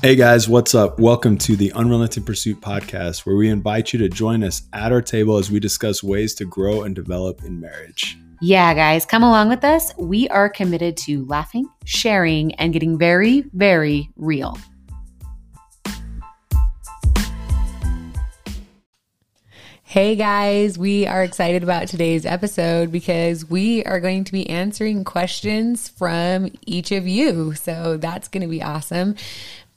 Hey guys, what's up? Welcome to the Unrelenting Pursuit podcast, where we invite you to join us at our table as we discuss ways to grow and develop in marriage. Yeah, guys, come along with us. We are committed to laughing, sharing, and getting very, very real. Hey guys, we are excited about today's episode because we are going to be answering questions from each of you. So that's going to be awesome.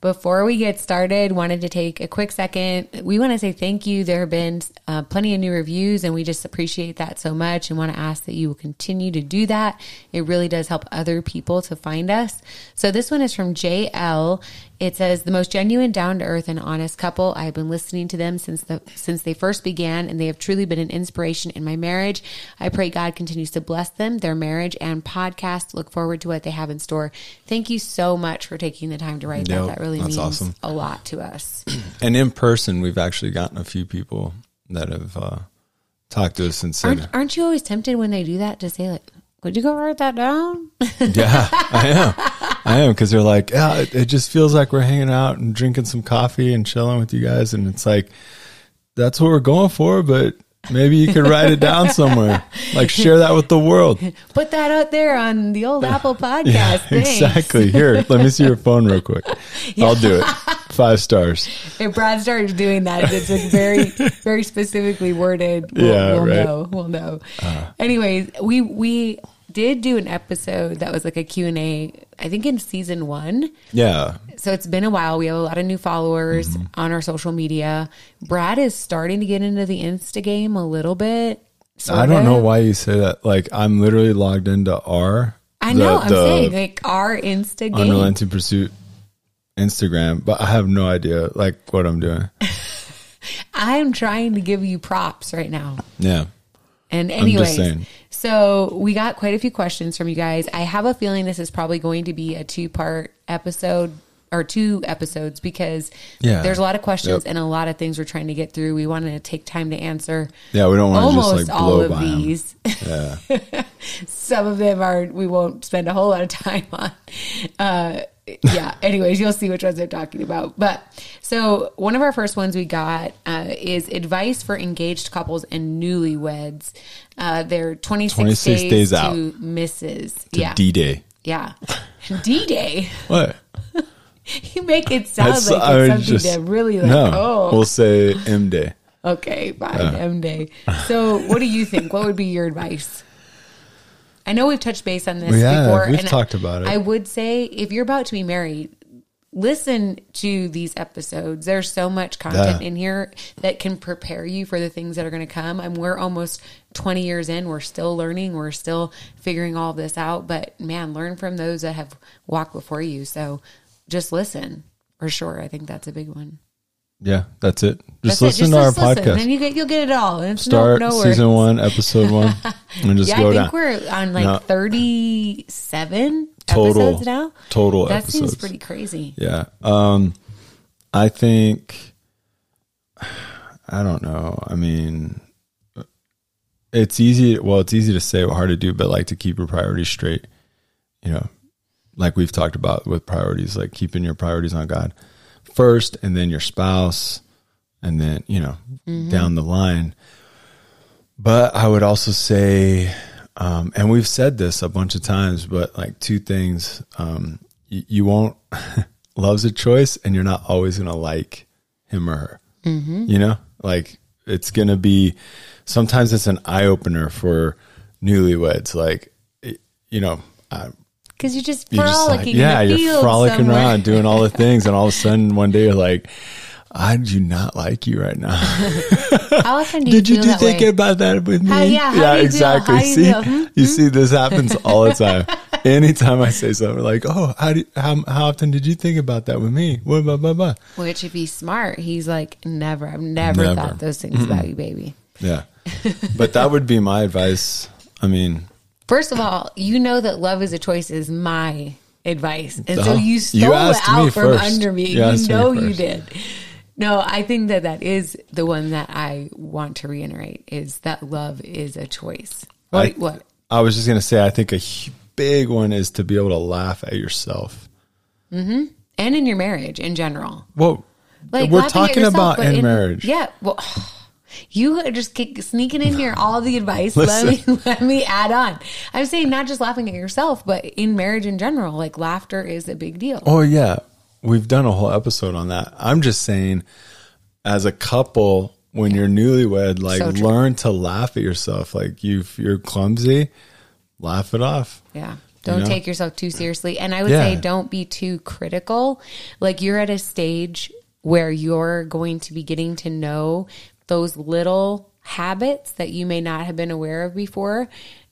Before we get started, wanted to take a quick second. We want to say thank you. There have been uh, plenty of new reviews, and we just appreciate that so much and want to ask that you will continue to do that. It really does help other people to find us. So this one is from JL. It says the most genuine, down to earth, and honest couple. I have been listening to them since the since they first began, and they have truly been an inspiration in my marriage. I pray God continues to bless them, their marriage, and podcast. Look forward to what they have in store. Thank you so much for taking the time to write Yep, that. That really means awesome. a lot to us. And in person, we've actually gotten a few people that have uh, talked to us and said, Aren't, aren't you always tempted when they do that to say like, "Would you go write that down?" "Yeah, I am, I am," because they're like, "Yeah, it, it just feels like we're hanging out and drinking some coffee and chilling with you guys," and it's like, that's what we're going for, but. Maybe you could write it down somewhere, like share that with the world. Put that out there on the old Apple podcast. Yeah, exactly. Here, let me see your phone real quick. I'll do it. Five stars. If Brad starts doing that, it's like very, very specifically worded. We'll, Yeah, we'll right. Know. We'll know. Uh. Anyways, we we did do an episode that was like a Q and A. I think in season one. Yeah. So it's been a while. We have a lot of new followers Mm-hmm. on our social media. Brad is starting to get into the Insta game a little bit. I don't sorta. know why you say that. Like I'm literally logged into our I the- know. I'm saying like our Insta game. Unrelenting Pursuit Instagram, but I have no idea like what I'm doing. I'm trying to give you props right now. Yeah. And anyways, so we got quite a few questions from you guys. I have a feeling this is probably going to be a two part episode or two episodes because Yeah. there's a lot of questions Yep. and a lot of things we're trying to get through. We wanted to take time to answer Yeah, we don't want to almost just like all blow of these. Yeah. Some of them are we won't spend a whole lot of time on. Uh, yeah. Anyways, you'll see which ones I'm talking about. But so one of our first ones we got uh, is advice for engaged couples and newlyweds. Uh, they're 26, 26 days, days to out. Mrs. To yeah. D-Day. yeah. D Day. What? You make it sound That's- like it's something that really like, no. oh, We'll say M Day. Okay, fine. M Day. So, what do you think? What would be your advice? I know we've touched base on this yeah, before. we've talked about it. I would say if you're about to be married, listen to these episodes. There's so much content Yeah. in here that can prepare you for the things that are going to come. And we're almost 20 years in. We're still learning. We're still figuring all this out. But man, learn from those that have walked before you. So just listen for sure. I think that's a big one. Yeah, that's it. Just That's it. listen to our listen, podcast. and you get you'll get it all. It's Start no, no season one, episode one, and just Yeah, go I think down. we're on like No. 37 Total- episodes now. total That seems episodes. pretty crazy. Yeah. Um I think I don't know. I mean it's easy well, it's easy to say hard to do, but like to keep your priorities straight. You know, like we've talked about with priorities, like keeping your priorities on God first and then your spouse and then, you know, down the line. But I would also say um, and we've said this a bunch of times, but like two things. Um, you, you won't, love's a choice and you're not always going to like him or her. You know, like it's going to be, sometimes it's an eye opener for newlyweds. Like, you know, I, Because you're just you're just frolicking. like, yeah, you're frolicking somewhere. around doing all the things. And all of a sudden one day you're like, I do not like you right now. How often do you Did you do think way? about that with me? How- yeah, how feel? exactly. You see. Hmm? you see, this happens all the time. Anytime I say something like, "Oh, how do you, how how often did you think about that with me?" What blah blah blah. Which, if he's smart, he's like, never. I've never, Never. thought those things about you, baby. Yeah, but that would be my advice. I mean, First of all, you know that love is a choice is my advice. And so Uh-huh. you You stole it asked me out from first. under me. You You, asked me know you did. No, I think that that is the one that I want to reiterate is that love is a choice. What? I, what? I was just gonna say, I think a big one is to be able to laugh at yourself. And and in your marriage in general. Well, Like we're talking yourself, about but in, marriage. Yeah. Well, you are just sneaking in here all the advice. let me let me add on. I'm saying not just laughing at yourself, but in marriage in general. Like laughter is a big deal. Oh yeah, we've done a whole episode on that. I'm just saying, as a couple, when you're newlywed, like So learn to laugh at yourself. Like you, you're clumsy, laugh it off. Yeah. Don't know? take yourself too seriously. And I would Yeah. say don't be too critical. Like you're at a stage where you're going to be getting to know those little habits that you may not have been aware of before.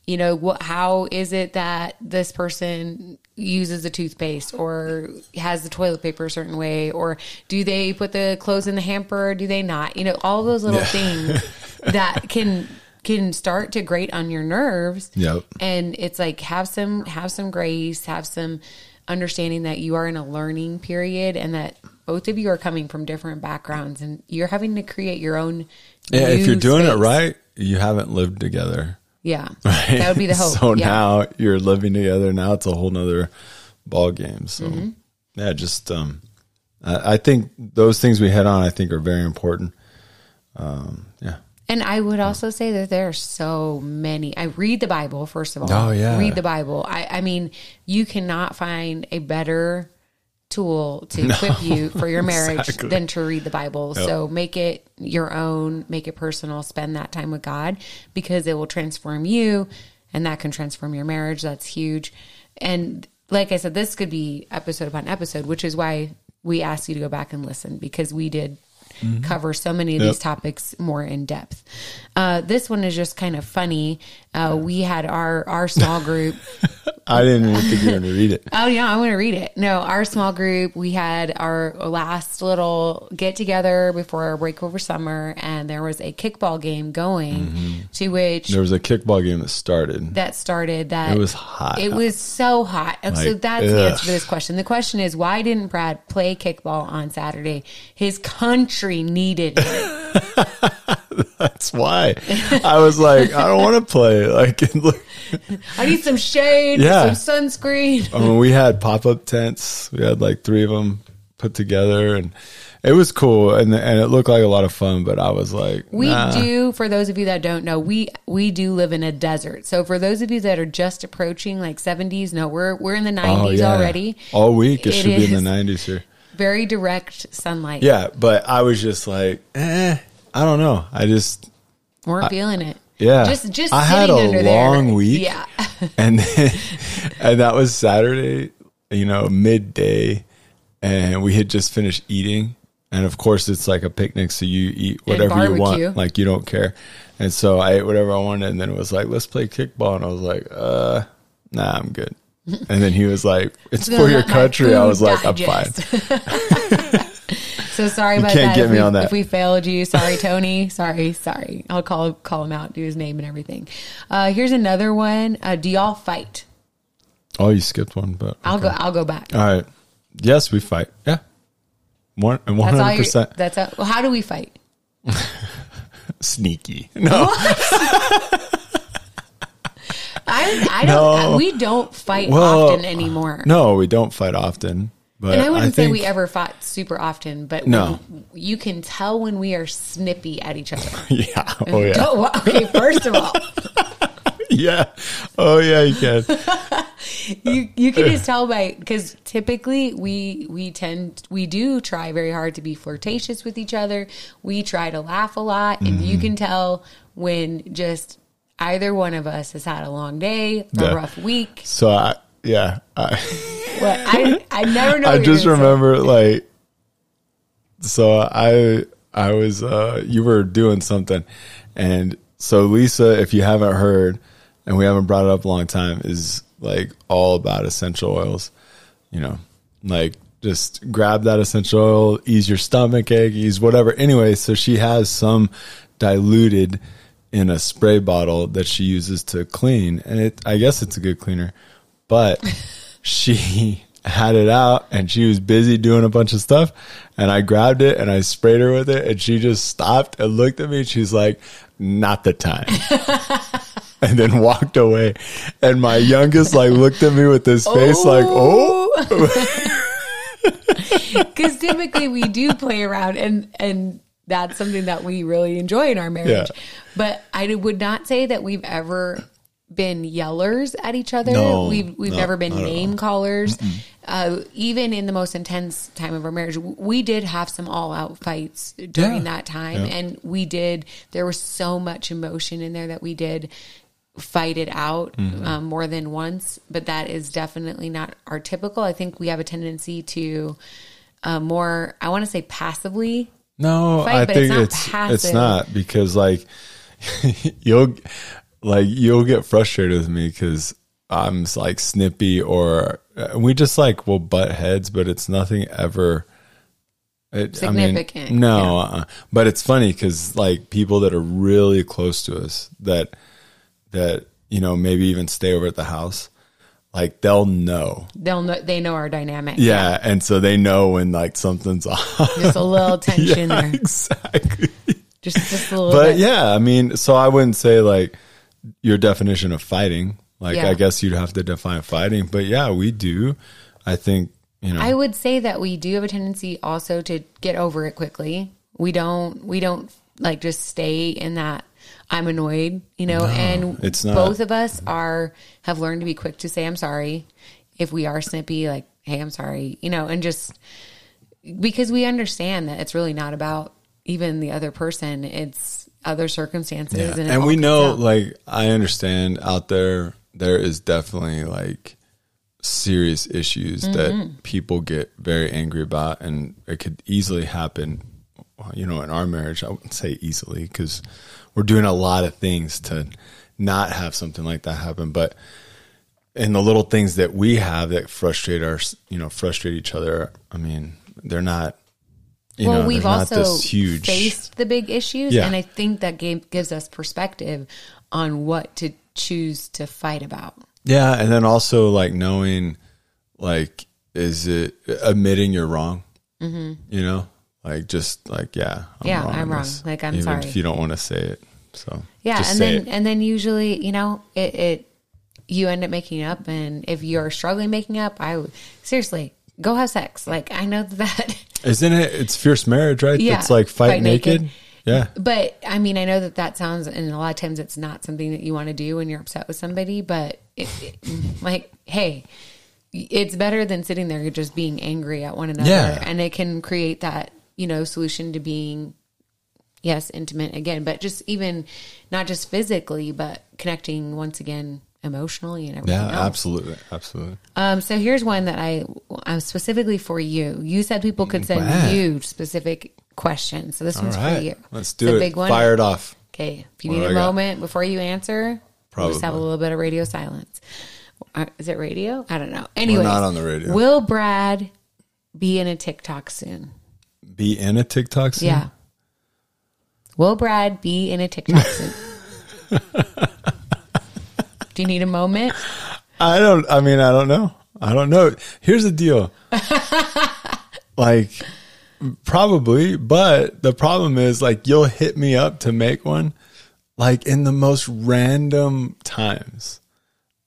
You know, what how is it that this person uses a toothpaste or has the toilet paper a certain way or do they put the clothes in the hamper or do they not? You know, all those little things that can can start to grate on your nerves Yep. and it's like have some have some grace have some understanding that you are in a learning period and that both of you are coming from different backgrounds and you're having to create your own Yeah, if you're doing it right, you haven't lived together. yeah Right? that would be the hope so yeah. now you're living together. Now it's a whole nother ball game. So Mm-hmm. yeah, just um, I, I think those things we hit on, I think, are very important. Um, yeah. and i would also say that there are so many i read the bible first of all Oh, yeah. read the bible i i mean you cannot find a better tool to equip you for your marriage exactly. than to read the Bible. So make it your own, make it personal, spend that time with God because it will transform you and that can transform your marriage. That's huge. And like I said, this could be episode upon episode, which is why we asked you to go back and listen because we did cover so many of Yep. these topics more in depth. Uh, this one is just kind of funny. Uh, we had our our small group I didn't even think you were going to read it. Oh yeah, I want to read it. No, our small group, we had our last little get together before our break over summer, and there was a kickball game going mm-hmm. to which There was a kickball game that started. that started that It was hot. It was so hot. so Like, that's the answer to this question. The question is why didn't Brad play kickball on Saturday? His country needed him. That's why I was like, I don't want to play. Like, I need some shade, Yeah. some sunscreen. I mean, we had pop up tents. We had like three of them put together, and it was cool, and and it looked like a lot of fun. But I was like, We nah. do, for those of you that don't know, we we do live in a desert. So for those of you that are just approaching like 70s, no, we're we're in the 90s Oh, yeah. already. All week, it, It should be in the nineties here. Very direct sunlight. Yeah, but I was just like, eh, I don't know. I just We're feeling it. yeah. Just just I had a under long there. week. Yeah. and then, and that was Saturday, you know, midday, and we had just finished eating. And of course, it's like a picnic, so you eat whatever you want, like you don't care. And so I ate whatever I wanted, and then it was like, let's play kickball, and I was like, uh, nah, I'm good. And then he was like, it's for your country. I was like, I'm fine. So sorry about can't that. get if me we, on that. If we failed you, sorry, Tony. sorry, sorry. I'll call call him out, do his name and everything. Uh, here's another one. Uh, do y'all fight? Oh, you skipped one, but I'll go. I'll go back. all right. Yes, we fight. Yeah, one all. one hundred percent. that's a, well, how do we fight? sneaky. No, I, I don't. No. We don't fight Well, often anymore. no, we don't fight often. But and I wouldn't say think- we ever fought super often, but No. when- you can tell when we are snippy at each other. Yeah. Oh yeah. Don't- okay, first of all, Yeah. Oh yeah. You can. you you can just tell by because typically we we tend we do try very hard to be flirtatious with each other. We try to laugh a lot, and Mm-hmm. you can tell when just either one of us has had a long day, a Yeah. rough week. So I yeah. I I I never know. I just gonna say. remember like. So I I was uh you were doing something, and so Lisa, if you haven't heard, and we haven't brought it up a long time, is like all about essential oils. You know, like just grab that essential oil, ease your stomach ache, ease whatever. Anyway, so she has some diluted in a spray bottle that she uses to clean, and it I guess it's a good cleaner, but she had it out and she was busy doing a bunch of stuff and I grabbed it and I sprayed her with it and she just stopped and looked at me and she's like, not the time. and then walked away. And my youngest like looked at me with this face like, oh, Because typically we do play around, and and that's something that we really enjoy in our marriage. Yeah. But I would not say that we've ever been yellers at each other. No, we've we've no, never been not at all. name callers. Uh, even in the most intense time of our marriage, we did have some all out fights during Yeah. that time, Yeah. and we did. There was so much emotion in there that we did fight it out Mm-hmm. um, more than once, but that is definitely not our typical. I think we have a tendency to uh, more, I want to say passively. No, Fight, I it's think not it's it's, not because like you'll like you'll get frustrated with me because I'm like snippy or uh, we just like will butt heads, but it's nothing ever. It, Significant, I mean, no, uh, but it's funny because like people that are really close to us that that you know maybe even stay over at the house, like they'll know, They'll know, they know our dynamic. yeah, and so they know when like something's off. Just a little tension yeah, there. exactly. Just, just a little But bit. yeah, I mean, so I wouldn't say like your definition of fighting. Like Yeah. I guess you'd have to define fighting, but yeah, we do. I think you know. I would say that we do have a tendency also to get over it quickly. We don't we don't like just stay in that I'm annoyed, you know, and it's not. both of us are have learned to be quick to say I'm sorry. If we are snippy, like, hey, I'm sorry, you know, and just because we understand that it's really not about even the other person, it's other circumstances yeah. and, and we know, out. like, I understand out there, there is definitely like serious issues Mm-hmm. that people get very angry about, and it could easily happen. You know, in our marriage, I wouldn't say easily because we're doing a lot of things to not have something like that happen, but and the little things that we have that frustrate our you know frustrate each other i mean they're not you well, know we've also huge faced the big issues, Yeah. and I think that game gives us perspective on what to choose to fight about. yeah and then also like knowing like is it admitting you're wrong mm-hmm. you know like just like yeah I'm Yeah, wrong I'm wrong. this, Like, I'm sorry. if you don't want to say it so Yeah, and then it. and then usually, you know, it, it you end up making up, and if you're struggling making up, I would seriously go have sex. Like I know that, isn't it it's fierce marriage right Yeah, it's like fight, fight naked. naked. yeah but I mean, I know that that sounds, and a lot of times it's not something that you want to do when you're upset with somebody. But it, it- like, hey, it's better than sitting there just being angry at one another, Yeah. and it can create that you know solution to being yes intimate again but just even not just physically but connecting once again emotionally and everything yeah else. absolutely absolutely um so here's one that i um, specifically for you you said people could send Wow. you specific questions so this all one's for right you let's It's do a it big one fire it off okay if you What need a I got? moment before you answer we'll just have a little bit of radio silence Uh, is it radio i don't know anyway not on the radio. will brad be in a tiktok soon be in a tiktok soon? Yeah. Will Brad be in a TikTok soon? Do you need a moment? I don't. I mean, I don't know. I don't know. Here's the deal. like, probably, but the problem is, like, you'll hit me up to make one, like in the most random times,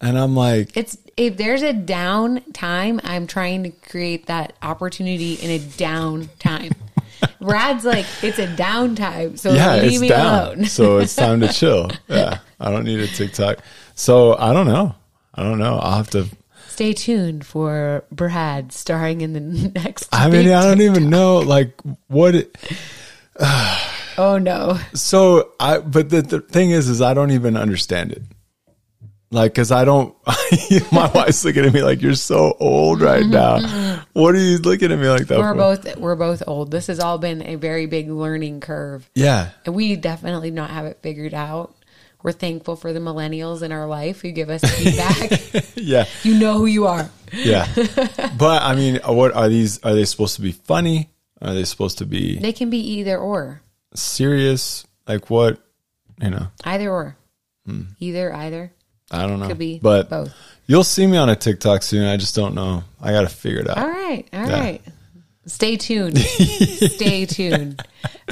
and I'm like, It's if there's a down time, I'm trying to create that opportunity in a down time. Brad's like, it's a downtime, so yeah, leave it's me down, alone. so it's time to chill. Yeah, I don't need a TikTok. So I don't know. I don't know. I'll have to. Stay tuned for Brad starring in the next. I mean, I don't TikTok. even know like what. It, Oh no! So I, but the, the thing is, is I don't even understand it. Like, cause I don't, my wife's looking at me like, you're so old right mm-hmm. now. What are you looking at me like that We're for? both we're both old. This has all been a very big learning curve. yeah. And we definitely not have it figured out. We're thankful for the millennials in our life who give us feedback. Yeah. you know who you are. Yeah. but I mean, what are these, are they supposed to be funny? Are they supposed to be They can be either or. serious? Like what, you know, Either or. Hmm. Either, either. I don't know. Could be but both. you'll see me on a TikTok soon. I just don't know. I got to figure it out. All right. all Yeah. right. Stay tuned. Stay tuned.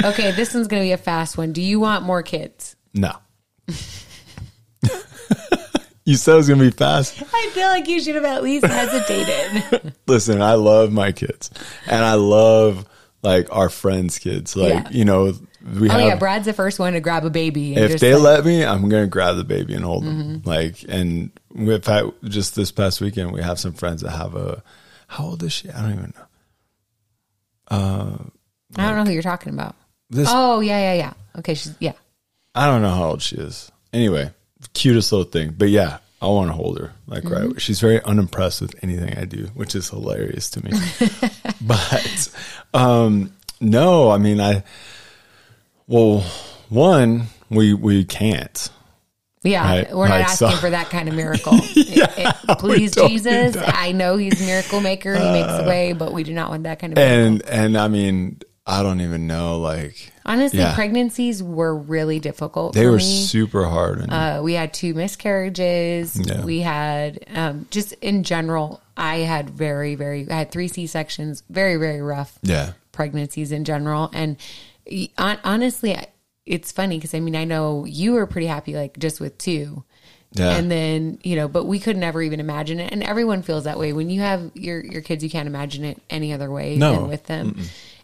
Okay, this one's going to be a fast one. Do you want more kids? No. You said it was gonna be fast. I feel like you should have at least hesitated. Listen, I love my kids, and I love like our friends' kids. Like Yeah. you know, we oh have. yeah, Brad's the first one to grab a baby. And if they like, let me, I'm gonna grab the baby and hold them. Mm-hmm. Like, and in fact, just this past weekend, we have some friends that have a. How old is she? I don't even know. uh I don't know who you're talking about. This Oh yeah, yeah, yeah. Okay, she's yeah. I don't know how old she is. Anyway, cutest little thing. But yeah, I want to hold her. Like right, she's very unimpressed with anything I do, which is hilarious to me. but um, no, I mean I. Well, one we we can't. Yeah, Right, we're not asking so- for that kind of miracle. It- it- please, Jesus. Uh, I know He's a miracle maker. He makes a way, but we do not want that kind of miracle. And and I mean I don't even know like Honestly, yeah. pregnancies were really difficult. they were me. super hard and Uh, we had two miscarriages. Yeah. We had um, just in general. I had very, very. I had three C sections. Very, very rough yeah. pregnancies in general. And honestly, it's funny because I mean I know you were pretty happy like just with two. Yeah. And then, you know, but we could never even imagine it. And everyone feels that way. When you have your, your kids, you can't imagine it any other way No. than with them.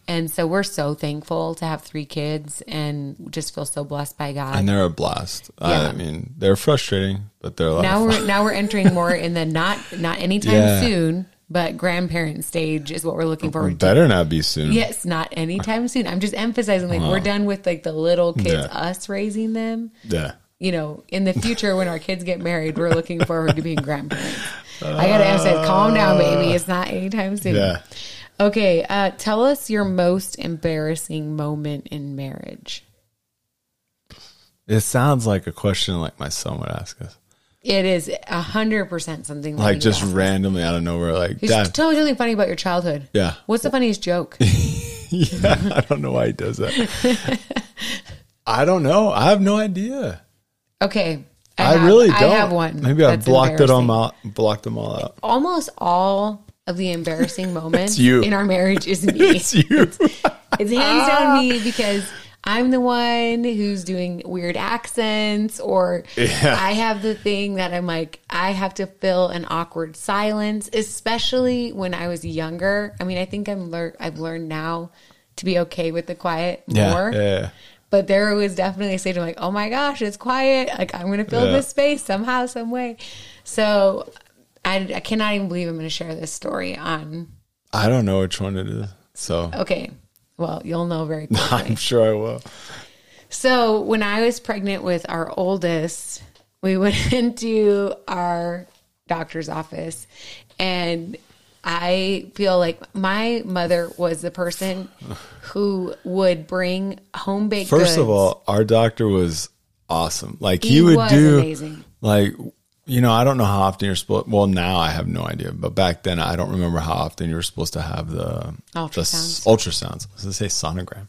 And so we're so thankful to have three kids and just feel so blessed by God. And they're a blast. Yeah. I mean, they're frustrating, but they're a lot now of fun. we're now we're entering more in the not not anytime Yeah. soon, but grandparent stage is what we're looking forward to. Better not be soon. Yes, not anytime soon. I'm just emphasizing like we're done with like the little kids, Yeah. us raising them. Yeah. You know, in the future when our kids get married, we're looking forward to being grandparents. I gotta emphasize, calm down, baby. It's not anytime soon. Yeah. Okay, uh, tell us your most embarrassing moment in marriage. It sounds like a question like my son would ask us. It is a hundred percent something that Like just randomly out of nowhere, like, Dad. Tell me something funny about your childhood. Yeah. What's the funniest joke? yeah. I don't know why he does that. I don't know. I have no idea. Okay. I, have- really don't. I have one. Maybe I blocked it all out, blocked them all out. Almost all of the embarrassing moments in our marriage is me. It's you. It's hands down ah. me because I'm the one who's doing weird accents, or Yeah. I have the thing that I'm like, I have to fill an awkward silence, especially when I was younger. I mean, I think I'm lear- I've learned now to be okay with the quiet yeah, more. yeah. But there was definitely a stage of like, oh my gosh, it's quiet. Like I'm going to fill this space somehow, some way. So I, I cannot even believe I'm going to share this story on. I don't know which one it is. So Okay, well, you'll know very quickly. I'm sure I will. So when I was pregnant with our oldest, we went into our doctor's office and I feel like my mother was the person who would bring home baked goods. First of all, our doctor was awesome. Like he, He would was do amazing. like you know, I don't know how often you're supposed well now I have no idea, but back then I don't remember how often you were supposed to have the the s- Ultrasounds. ultrasounds. Does it say sonogram?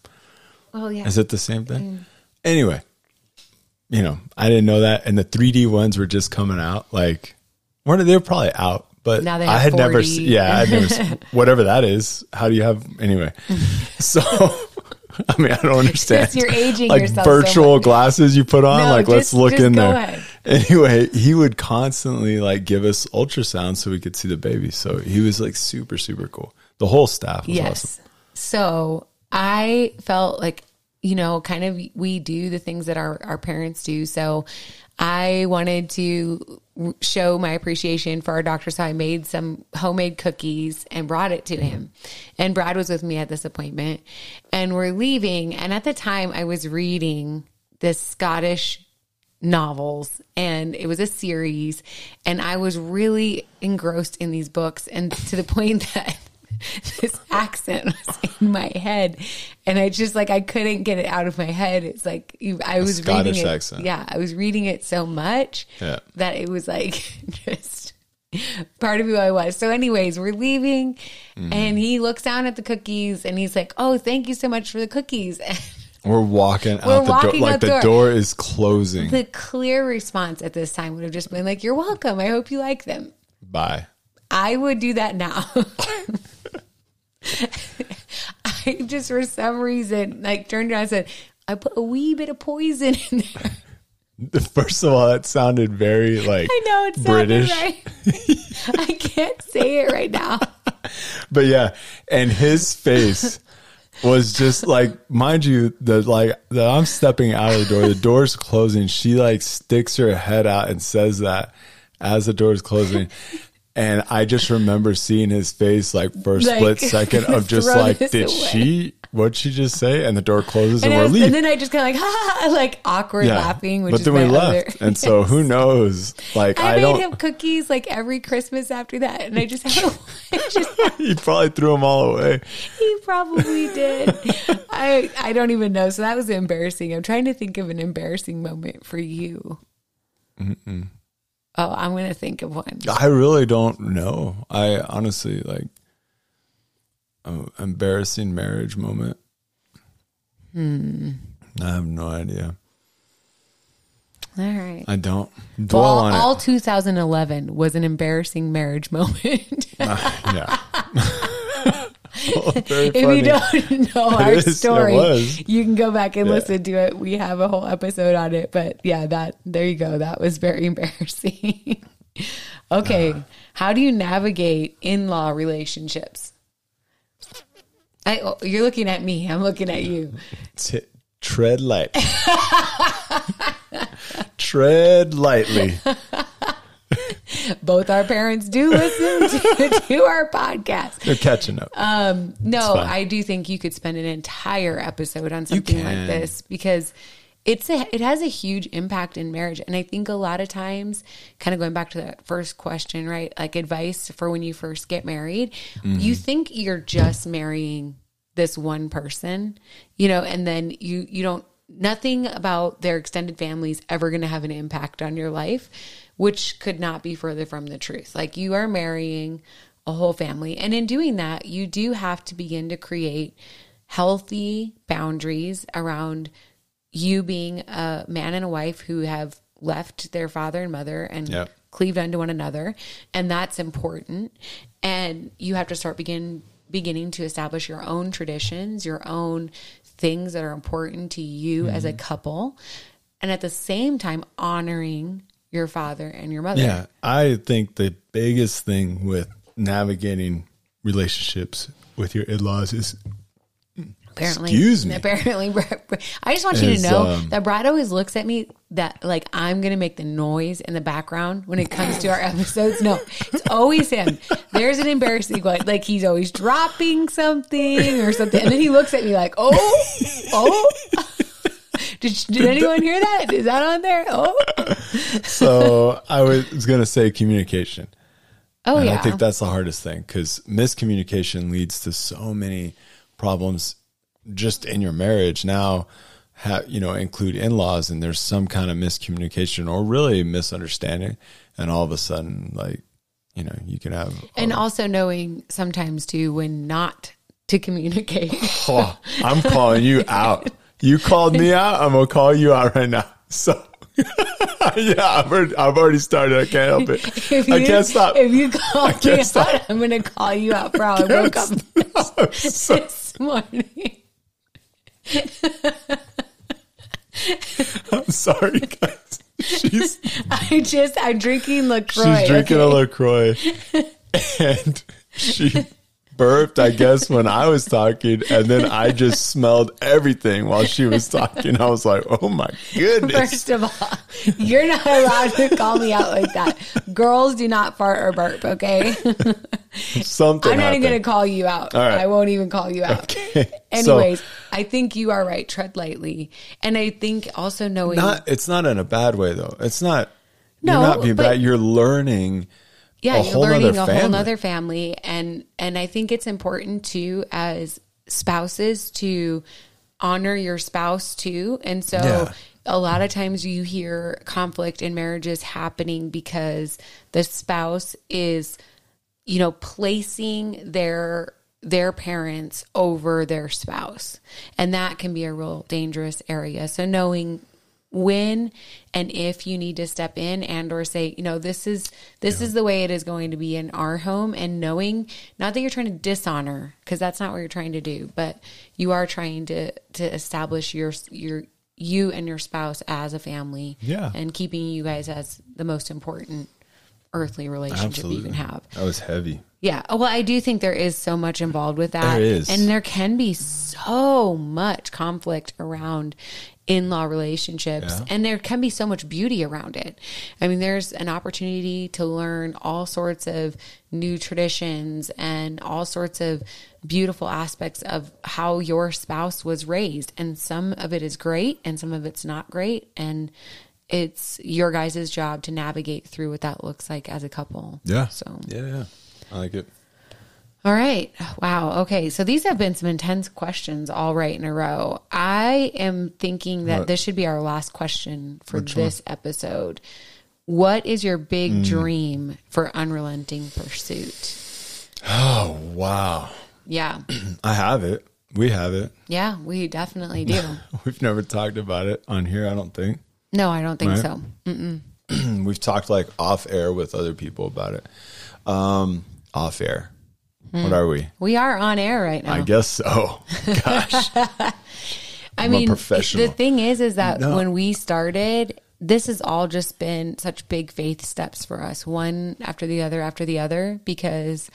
oh yeah, Is it the same thing? Mm. Anyway, you know, I didn't know that, and the 3D ones were just coming out. Like, weren't they were probably out, but Now they I had never, 4D. se- yeah, I never, whatever that is. How do you have anyway? so, I mean, I don't understand. you're aging like yourself so virtual much. glasses you put on. No, like, let's look just in there. ahead. Anyway, he would constantly like give us ultrasounds so we could see the baby. So he was like super, super cool. The whole staff was yes. awesome. So I felt like, you know, kind of we do the things that our, our parents do. So I wanted to show my appreciation for our doctor. So I made some homemade cookies and brought it to mm-hmm. him. And Brad was with me at this appointment and we're leaving. And at the time I was reading this Scottish novels and it was a series and I was really engrossed in these books and to the point that this accent was in my head and I just like I couldn't get it out of my head it's like I was Scottish reading it accent. yeah I was reading it so much Yeah. that it was like just part of who I was. So, anyways, we're leaving, Mm-hmm. and he looks down at the cookies, and he's like, "Oh, thank you so much for the cookies." We're walking We're out the walking door. Like the door. door is closing. the clear response at this time would have just been like, "You're welcome. I hope you like them." Bye. I would do that now. I just, for some reason, like turned around and said, "I put a wee bit of poison in there." First of all, that sounded very like I know it's British. British. Right. I can't say it right now. But yeah, and his face was just like, mind you, the like that I'm stepping out of the door, the door's closing. She like sticks her head out and says that as the door's closing. And I just remember seeing his face like for a Like, split second of just like, did away. she? What'd she just say? And the door closes and, And, we're leaving. and then I just kind of like, ha, ha, like awkward laughing, which but is then we left, other- and so who knows? Like I, I, made don't. him cookies like every Christmas after that, and I just, I just he probably threw them all away. he probably did. I I don't even know. So that was embarrassing. I'm trying to think of an embarrassing moment for you. Oh, I'm gonna think of one. I really don't know. I honestly like embarrassing marriage moment. Hmm. I have no idea. All right. I don't dwell All, on all it. 2011 was an embarrassing marriage moment. yeah. Very if funny. you don't know It our is, story, you can go back and Yeah. listen to it. We have a whole episode on it. But yeah, that there you go. That was very embarrassing. okay, Uh-huh. how do you navigate in-law relationships? I, you're looking at me. I'm looking at you. T- tread light. tread lightly. Both our parents do listen to, to our podcast. They're catching up. Um, no. I do think you could spend an entire episode on something like this because it's a it has a huge impact in marriage. And I think a lot of times, kind of going back to that first question, right? Like advice for when you first get married, Mm-hmm. you think you're just marrying this one person, you know, and then you you don't nothing about their extended family is ever going to have an impact on your life, which could not be further from the truth. Like you are marrying a whole family. And in doing that, you do have to begin to create healthy boundaries around you being a man and a wife who have left their father and mother and Yep. cleaved unto one another. And that's important. And you have to start begin beginning to establish your own traditions, your own things that are important to you as a Mm-hmm. couple. And at the same time honoring your father and your mother. Yeah, I think the biggest thing with navigating relationships with your in-laws is Apparently, Excuse me. Apparently, I just want you to know um, that Brad always looks at me that like I'm gonna make the noise in the background when it comes to our episodes. No, it's always him. There's an embarrassing one, like he's always dropping something or something, and then he looks at me like, "Oh, oh." Did, did anyone hear that? Is that on there? Oh, so I was going to say communication. oh and yeah. I think that's the hardest thing because miscommunication leads to so many problems just in your marriage. Now, ha, you know, include in-laws and there's some kind of miscommunication or really misunderstanding. And all of a sudden, like, you know, you can have, and also knowing sometimes too when not to communicate. oh, I'm calling you out. You called me out. I'm to call you out right now. So, yeah, I've already, I've already started. I can't help it. If I can't stop. If you call me stop. out, I'm going to call you out for how I woke up I'm this morning. I'm sorry, guys. She's I just, I'm drinking LaCroix. she's drinking okay? a LaCroix, and she burped. I guess when I was talking, and then I just smelled everything while she was talking. I was like, "Oh my goodness!" First of all, you're not allowed to call me out like that. Girls do not fart or burp, okay? Something. I'm not even going to call you out. Right. I won't even call you out. Okay. Anyways, So, I think you are right. Tread lightly. And I think also knowing. not it's not in a bad way though. It's not. No, you're not being but- bad. You're learning. Yeah you're learning a whole other family and and i think it's important too as spouses to honor your spouse too and so Yeah. a lot of times you hear conflict in marriages happening because the spouse is you know placing their their parents over their spouse and that can be a real dangerous area so knowing when and if you need to step in and or say you know this is this is the way it is going to be in our home and knowing not that you're trying to dishonor because that's not what you're trying to do but you are trying to to establish your your you and your spouse as a family. Yeah. And keeping you guys as the most important earthly relationship you can have. That was heavy. Yeah. Oh, well, I do think there is so much involved with that. There is. And there can be so much conflict around in law relationships. Yeah. And there can be so much beauty around it. I mean, there's an opportunity to learn all sorts of new traditions and all sorts of beautiful aspects of how your spouse was raised. And some of it is great and some of it's not great. And it's your guys' job to navigate through what that looks like as a couple. Yeah. So. Yeah, yeah. I like it. All right. Wow. Okay. So these have been some intense questions all right in a row. I am thinking that What? this should be our last question for this episode. What is your big Mm. dream for unrelenting pursuit? Oh, wow. Yeah. I have it. We have it. Yeah, we definitely do. We've never talked about it on here, I don't think. No, I don't think Right. so. We've talked like off air with other people about it. Um, off air. Hmm. What are we? We are on air right now. I guess so. Gosh. I I'm a mean, professional. the thing is, is that No. when we started, this has all just been such big faith steps for us, one after the other after the other, because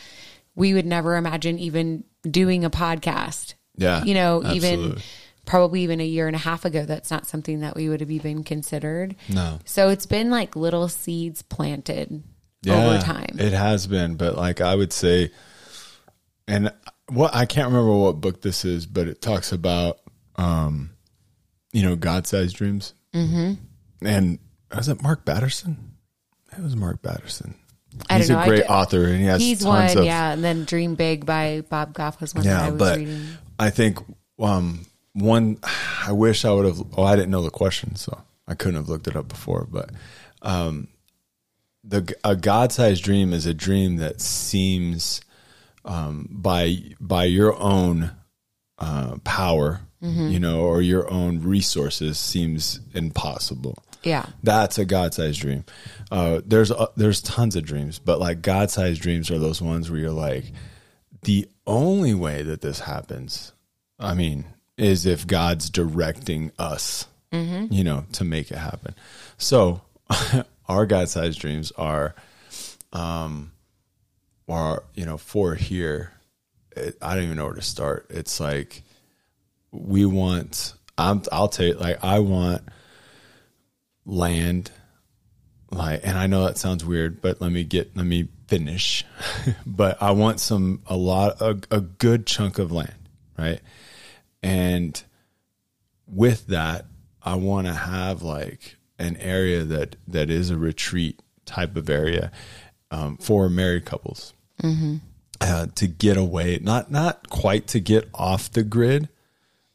we would never imagine even doing a podcast. Yeah, You know, even probably even a year and a half ago, that's not something that we would have even considered. No. So it's been like little seeds planted Yeah, over time. It has been, but like I would say, and what I can't remember what book this is, but it talks about, um, you know, God-sized dreams. Mm-hmm. And was it Mark Batterson? It was Mark Batterson. I He's know. a I great author, and he has He's one, of yeah. And then Dream Big by Bob Goff was one that I yeah. was But reading. I think um, one. I wish I would have. Oh, I didn't know the question, so I couldn't have looked it up before. But um, the a God-sized dream is a dream that seems um, by by your own uh, power, Mm-hmm. you know, or your own resources seems impossible. Yeah. That's a God-sized dream. Uh, there's uh, there's tons of dreams, but like God-sized dreams are those ones where you're like, the only way that this happens, I mean, is if God's directing us, you know, to make it happen. So our God-sized dreams are, um, are you know, for here. It, I don't even know where to start. It's like we want. I'm. I'll tell you. Like I want land like and i know that sounds weird but let me get let me finish but i want some a lot a, a good chunk of land right and with that i want to have like an area that that is a retreat type of area um, for married couples. Uh, to get away not not quite to get off the grid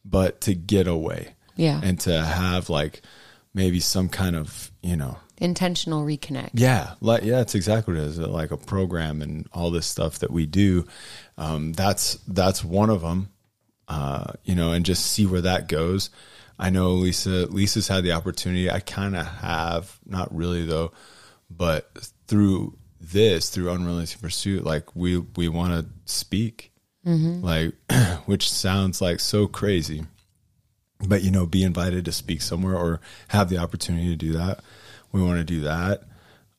but to get away. Yeah. and to have like maybe some kind of you know Intentional reconnect. yeah like yeah it's exactly what it is like a program and all this stuff that we do. Um, that's that's one of them uh, you know and just see where that goes i know lisa lisa's had the opportunity. I kind of have not really though but through this through unrelenting pursuit like we we want to speak mm-hmm. like which sounds like so crazy but you know be invited to speak somewhere or have the opportunity to do that. We want to do that.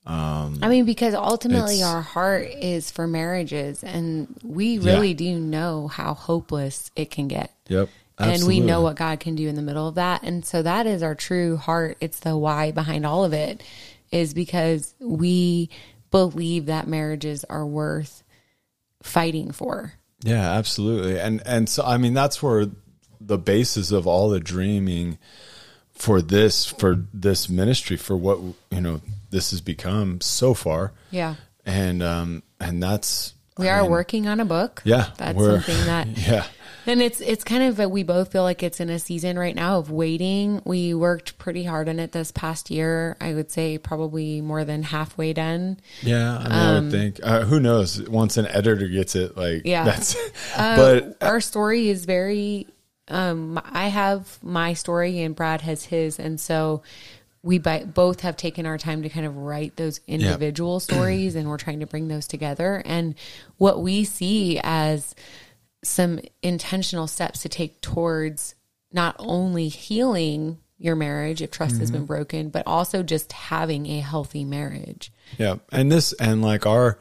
Um, I mean, because ultimately our heart is for marriages, and we really do know how hopeless it can get. yep And we know what God can do in the middle of that. And so that is our true heart. It's the why behind all of it, is because we believe that marriages are worth fighting for. Yeah, absolutely. And and so I mean that's where the basis of all the dreaming for this for this ministry for what you know this has become so far. Yeah. And um and that's We I are mean, working on a book. Yeah, That's something that Yeah. And it's it's kind of a, we both feel like it's in a season right now of waiting. We worked pretty hard on it this past year. I would say probably more than halfway done. Yeah, I, mean, I would think. Uh, who knows? Once an editor gets it, like Um, Yeah. that's. but Our story is very um I have my story and Brad has his and so we bi- both have taken our time to kind of write those individual stories and we're trying to bring those together and what we see as some intentional steps to take towards not only healing your marriage if trust has been mm-hmm. broken, but also just having a healthy marriage. Yeah. And this, and like our,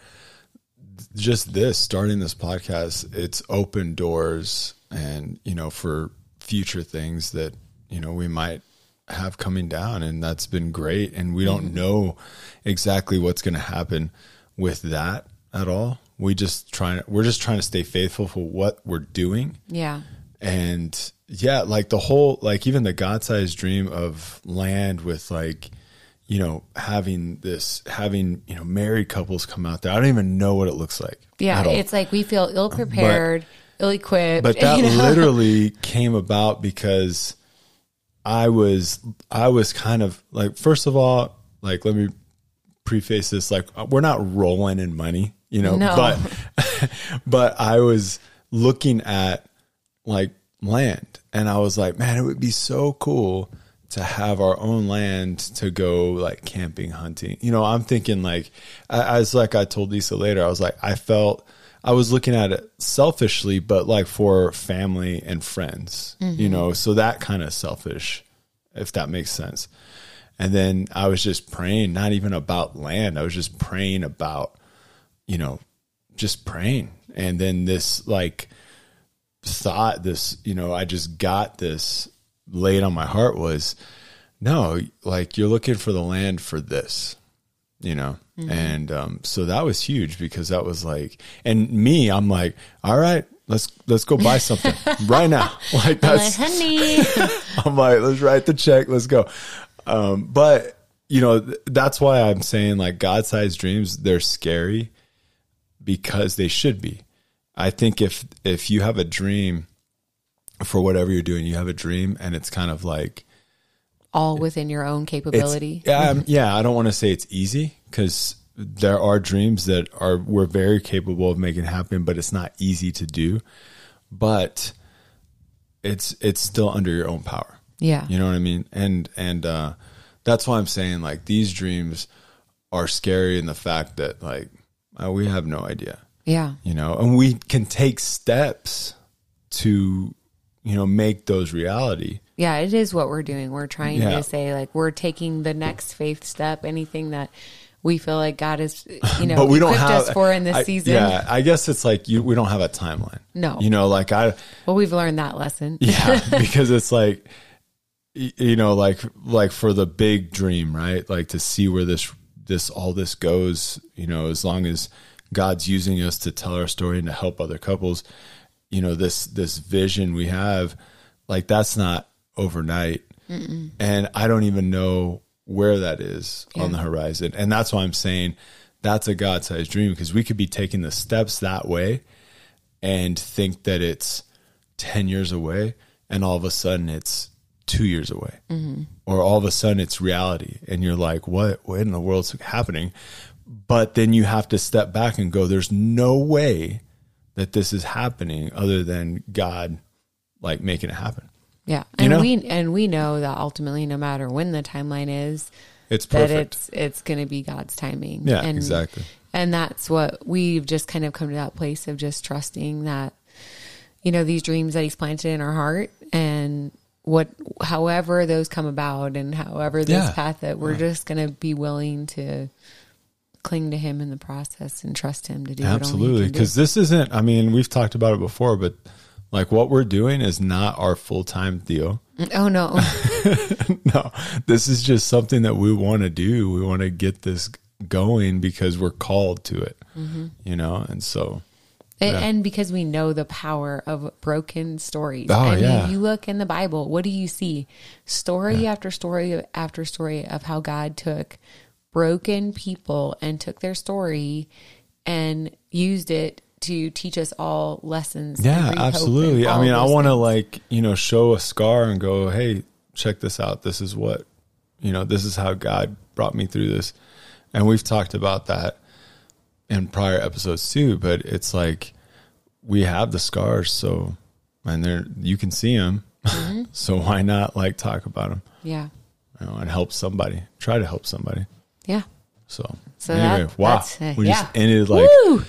just this, starting this podcast, it's open doors and, you know, for future things that, you know, we might have coming down. And that's been great. And we don't mm-hmm. know exactly what's going to happen with that at all. We just trying, we're just trying to stay faithful for what we're doing. Yeah. And yeah, like the whole, like even the God sized dream of land with like, you know, having this, having, you know, married couples come out there. I don't even know what it looks like. Yeah. It's like we feel ill prepared, ill equipped. but that literally came about because I was, I was kind of like, first of all, like, let me preface this, like, uh, we're not rolling in money, you know, No. but, but I was looking at like land and I was like, man, it would be so cool to have our own land to go like camping, hunting. You know, I'm thinking like, I, I was like, I told Lisa later, I was like, I felt, I was looking at it selfishly, but like for family and friends, you mm-hmm. know, so that kind of selfish, if that makes sense. And then I was just praying, not even about land. I was just praying about, you know, just praying. And then this like thought, this, you know, I just got this laid on my heart was no, like you're looking for the land for this, you know? And um, so that was huge because that was like, and me, I'm like, all right, let's let's go buy something right now. Like I'm like, that's honey. I'm like, let's write the check, let's go. Um, but you know, th- that's why I'm saying like God-sized dreams, they're scary because they should be. I think if if you have a dream for whatever you're doing, you have a dream and it's kind of like All within your own capability. yeah, um, yeah, I don't want to say it's easy because there are dreams that are we're very capable of making happen, but it's not easy to do. But it's it's still under your own power. Yeah. You know what I mean? And and uh that's why I'm saying like these dreams are scary in the fact that like uh, we have no idea, Yeah. you know, and we can take steps to you know make those reality. Yeah, it is what we're doing. We're trying Yeah. to say like we're taking the next faith step, anything that we feel like God is, you know, but we don't equipped have us for in this I- season. Yeah, I guess it's like you we don't have a timeline. No. You know, like I Well, we've learned that lesson. yeah because it's like you know like like for the big dream right like to see where this this all this goes you know as long as god's using us to tell our story and to help other couples you know this this vision we have like that's not overnight. And i don't even know where that is on the horizon. And that's why i'm saying that's a god-sized dream because we could be taking the steps that way and think that it's 10 years away and all of a sudden it's two years away mm-hmm. or all of a sudden it's reality and you're like what what in the world's happening but then you have to step back and go there's no way that this is happening other than god like making it happen Yeah. You And know? we and we know that ultimately no matter when the timeline is, it's that it's it's gonna be God's timing. yeah and, exactly And that's what we've just kind of come to that place of just trusting that, you know, these dreams that he's planted in our heart and what however those come about and however this Yeah. path that we're just gonna be willing to cling to him in the process and trust him to do what only he absolutely because this isn't i mean we've talked about it before but like what we're doing is not our full-time deal Oh no. no, this is just something that we want to do. We want to get this going because we're called to it, Mm-hmm. you know? And so, And, Yeah. and because we know the power of broken stories. Oh, I mean, you look in the Bible, what do you see? Story after story after story of how God took broken people and took their story and used it to teach us all lessons. yeah, bring hope and absolutely. I mean, I want to like, you know, show a scar and go, hey, check this out. This is what, you know, this is how God brought me through this. And we've talked about that in prior episodes too, but it's like we have the scars. So, and they're, you can see them. Mm-hmm. so why not like talk about them? Yeah. you know, and help somebody. Try to help somebody. Yeah. So, So anyway, that- wow, uh, we yeah. just ended like Woo!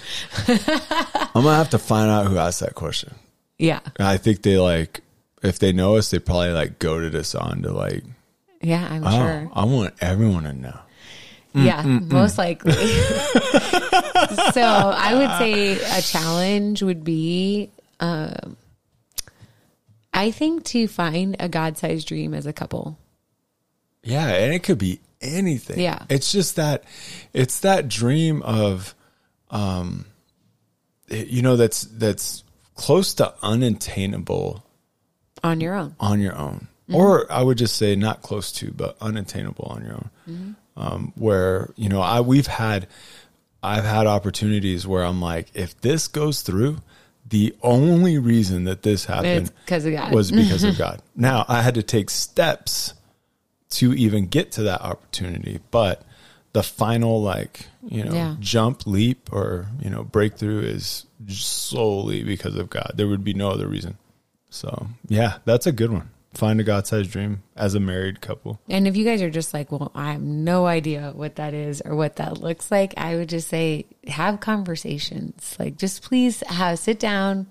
I'm gonna have to find out who asked that question. Yeah. I think they like if they know us, they probably like goaded us on to like Yeah, I'm Oh, sure. I want everyone to know. Yeah, most likely. so I would say a challenge would be, um, I think, to find a God sized dream as a couple. Yeah, and it could be anything. Yeah. It's just that it's that dream of um you know that's that's close to unattainable on your own. on your own. Or I would just say not close to, but unattainable on your own. Mm-hmm. Um, where, you know, I we've had I've had opportunities where I'm like, if this goes through, the only reason that this happened It's 'cause of God. was because of God. Now I had to take steps to even get to that opportunity, but the final like you know Yeah. jump leap or you know breakthrough is solely because of God. There would be no other reason. So yeah, that's a good one. Find a God-sized dream as a married couple. And if you guys are just like, well, I have no idea what that is or what that looks like, I would just say have conversations. Like, just please have sit down,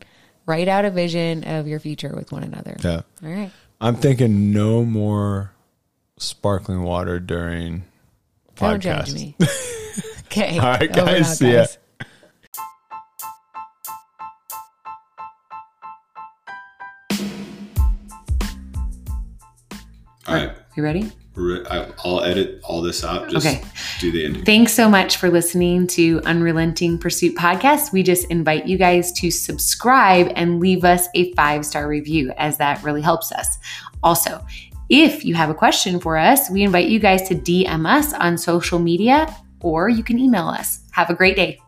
write out a vision of your future with one another. Yeah, All right. I'm thinking no more sparkling water during Don't judge me. okay. All right, Over and guys. out, See ya. All right. You ready? I'll edit all this out. Just Okay. do the ending. Thanks so much for listening to Unrelenting Pursuit podcast. We just invite you guys to subscribe and leave us a five star review, as that really helps us. Also, if you have a question for us, we invite you guys to DM us on social media or you can email us. Have a great day.